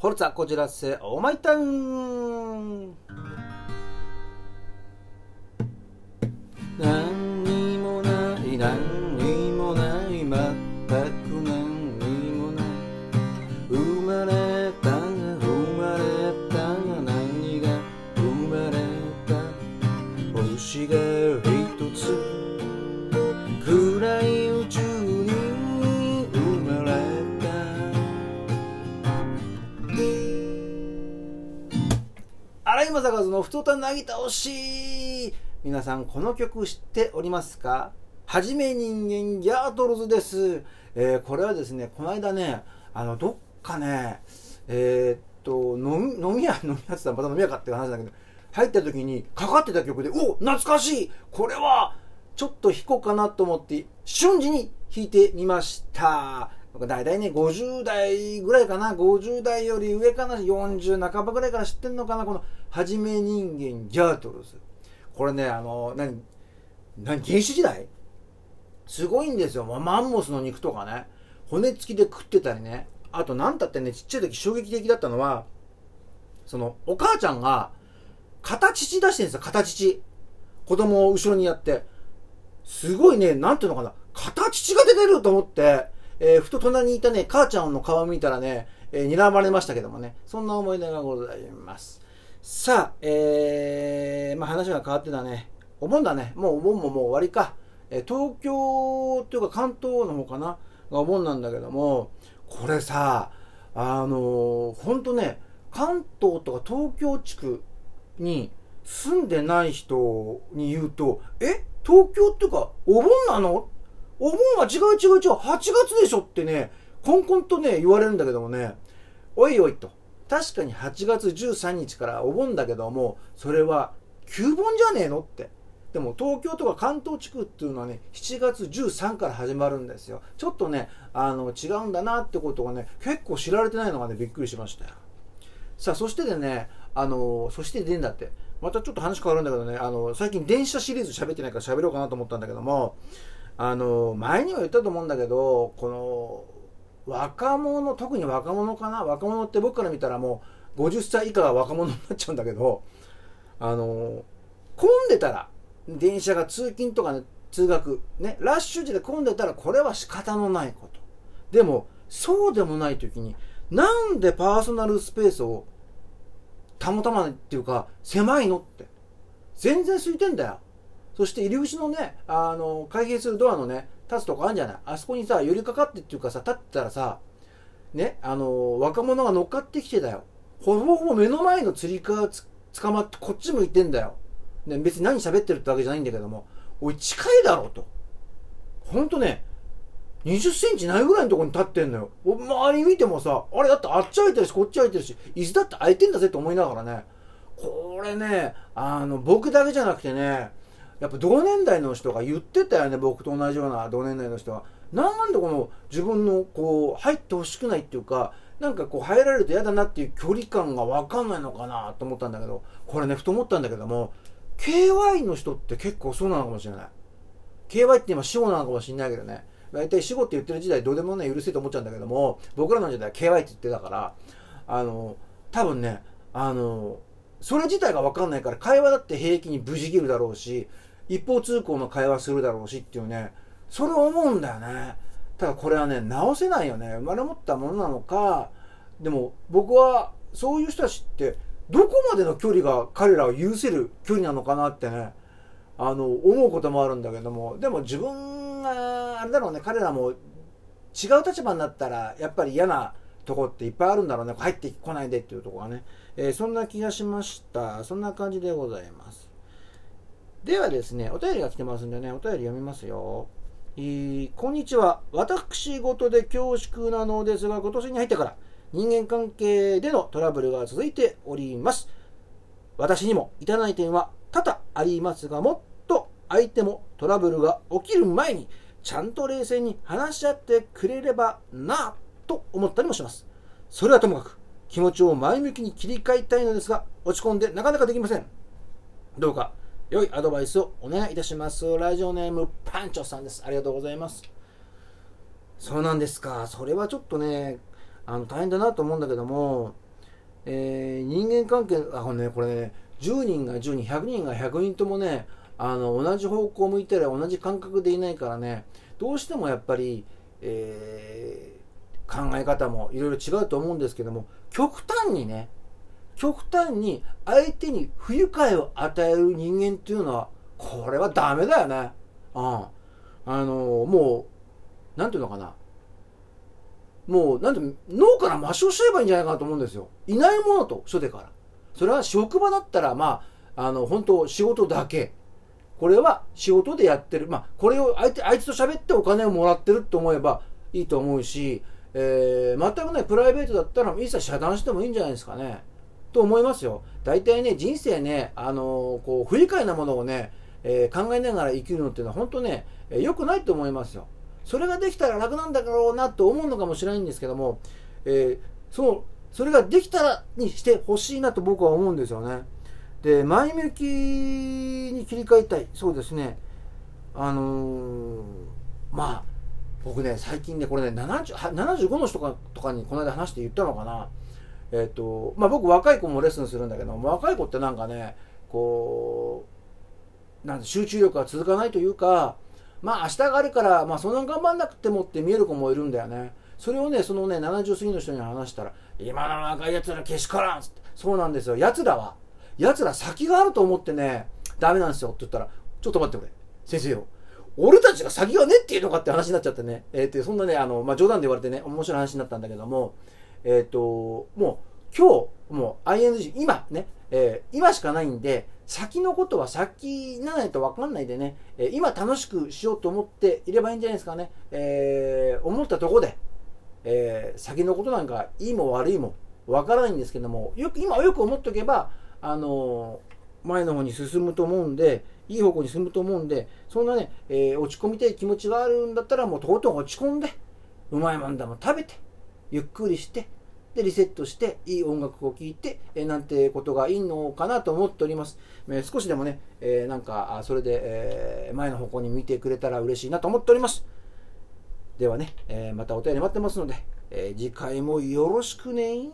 ホルツァこじらせオーマイタウンた荒井正和の太田なぎ倒し皆さんこの曲知っておりますか？はじめ人間ギャートルズです、えーこれはですねこの間ねあのどっかねえーっと飲み飲み屋 飲み屋って言ったらまた飲み屋かっていう話だけど入った時にかかってた曲でお懐かしい！これはちょっと弾こうかなと思って瞬時に弾いてみました。だいたいね50代ぐらいかな。50代より上かな。40半ばぐらいから知ってんのかな。この「はじめ人間ギャートルズ」これねあの何何原始時代？すごいんですよ。マンモスの肉とかね。骨付きで食ってたりね。あと何たってねちっちゃい時衝撃的だったのはそのお母ちゃんが片乳出してるんですよ。片乳子供を後ろにやって。すごいねなんていうのかな。片乳が出てると思って、えーふと隣にいたね母ちゃんの顔を見たらね、えー睨まれましたけどもね。そんな思い出がございます。さあ、えーまあ、話が変わってだね。お盆だね。もうお盆ももう終わりか、え東京というか関東の方かな。がお盆なんだけども。これさあのー、ほんとね関東とか東京地区に住んでない人に言うとえ？東京っていうかお盆なの？お盆は違う違う違う。8月でしょってねコンコンとね言われるんだけどもね。おいおいと。確かに8月13日からお盆だけどもそれは旧盆じゃねえのって。でも東京とか関東地区っていうのはね7月13から始まるんですよ。ちょっとねあの違うんだなってことがね結構知られてないのがねびっくりしましたよ。さあそしてでねあのそしてでんだって。またちょっと話変わるんだけどねあの最近電車シリーズ喋ってないから喋ろうかなと思ったんだけどもあの前には言ったと思うんだけどこの若者特に若者かな？若者って僕から見たらもう50歳以下が若者になっちゃうんだけどあの混んでたら電車が通勤とか、ね、通学ねラッシュ時で混んでたらこれは仕方のないこと。でもそうでもない時になんでパーソナルスペースを保たないっていうか狭いのって。全然空いてんだよ。そして入り口のねあの開閉するドアのね立つとこあるんじゃない。あそこにさ寄りかかってっていうかさ立ってたらさねあの若者が乗っかってきてだよ。ほぼほぼ目の前のつり革つ捕まってこっち向いてんだよ、ね、別に何喋ってるってわけじゃないんだけども。おい近いだろうと。ほんとね20センチないぐらいのところに立ってんのよ。周り見てもさ、あれだってあっち空いてるし、こっち空いてるし、椅子だって空いてんだぜって思いながらね、これね、あの、僕だけじゃなくてね、やっぱ同年代の人が言ってたよね、僕と同じような同年代の人は。なんでこの自分のこう、入ってほしくないっていうか、なんかこう入られると嫌だなっていう距離感がわかんないのかなと思ったんだけど、これね、ふと思ったんだけども、KY の人って結構そうなのかもしれない。KY って今死語なのかもしれないけどね。大体死後って言ってる時代どうでもね許せと思っちゃうんだけども僕らの時代は KY って言ってたからあの多分ねあのそれ自体が分かんないから会話だって平気に無事切るだろうし一方通行の会話するだろうしっていうねそれ思うんだよね。ただこれはね直せないよね。生まれ持ったものなのか。でも僕はそういう人たちってどこまでの距離が彼らを許せる距離なのかなってねあの思うこともあるんだけども。でも自分があれだろうね。彼らも違う立場になったらやっぱり嫌なとこっていっぱいあるんだろうね。入ってこないでっていうとこがね、えーそんな気がしました。そんな感じでございます。ではですねお便りが来てますんでねお便り読みますよ。えーこんにちは。私事で恐縮なのですが今年に入ってから人間関係でのトラブルが続いております。私にも至らない点は多々ありますがもっと相手もトラブルが起きる前にちゃんと冷静に話し合ってくれればなと思ったりもします。それはともかく気持ちを前向きに切り替えたいのですが落ち込んでなかなかできません。どうか良いアドバイスをお願いいたします。ラジオネームパンチョさんです。ありがとうございます。そうなんですか。それはちょっとねあの大変だなと思うんだけどもえー、人間関係あこれねこれね10人が10人100人が100人ともねあの同じ方向を向いてりゃ同じ感覚でいないからねどうしてもやっぱり、えー、考え方もいろいろ違うと思うんですけども極端にね極端に相手に不愉快を与える人間っていうのはこれはダメだよね。うん。あのもう、なんていうのかな。もう、なんて脳から抹消しちゃえばいいんじゃないかなと思うんですよ。いないものと、初手から。それは職場だったら、まあ、あの、本当仕事だけ。これは仕事でやってる。まあ、これを相手、あいつと喋ってお金をもらってるって思えばいいと思うし、えー、全くね、プライベートだったら一切遮断してもいいんじゃないですかね。と思いますよ。大体ね、人生ね、あのー、こう、不愉快なものをね、えー、考えながら生きるのっていうのは本当ね、えー、良くないと思いますよ。それができたら楽なんだろうなと思うのかもしれないんですけども、えー、そう、それができたらにしてほしいなと僕は思うんですよね。で、前向きに切り替えたい。そうですね。あのー、まあ、僕ね、最近ね、これね、75の人かとかにこの間話して言ったのかな。えっ、ー、と、まあ僕若い子もレッスンするんだけど、若い子ってなんかね、こう、なん集中力が続かないというか、まあ明日があるから、まあそんな頑張んなくてもって見える子もいるんだよね。それをね、そのね、70過ぎの人に話したら、今の若い奴らけしからんって。そうなんですよ。奴らは、奴ら先があると思ってね、ダメなんですよって言ったら、ちょっと待ってくれ。先生よ。俺たちが先がねっていうのかって話になっちゃってね。えー、って、そんなね、あの、まあ冗談で言われてね、面白い話になったんだけども、えっ、ー、と、もう今日、もう ING、今ね、えー、今しかないんで、先のことは先にならないと分かんないでね、えー、今楽しくしようと思っていればいいんじゃないですかね。えー、思ったとこで、え先のことなんかいいも悪いも分からないんですけども、よく、今よく思っておけば、あの前の方に進むと思うんで、いい方向に進むと思うんで、そんなね、え落ち込みたい気持ちがあるんだったら、もうとことん落ち込んで、うまいもんだも食べて、ゆっくりして、で、リセットして、いい音楽を聴いて、え、なんてことがいいのかなと思っております。え、少しでもね、えー、なんか、それで、え前の方向に見てくれたら嬉しいなと思っております。ではね、えまたお便り待ってますので、え次回もよろしくね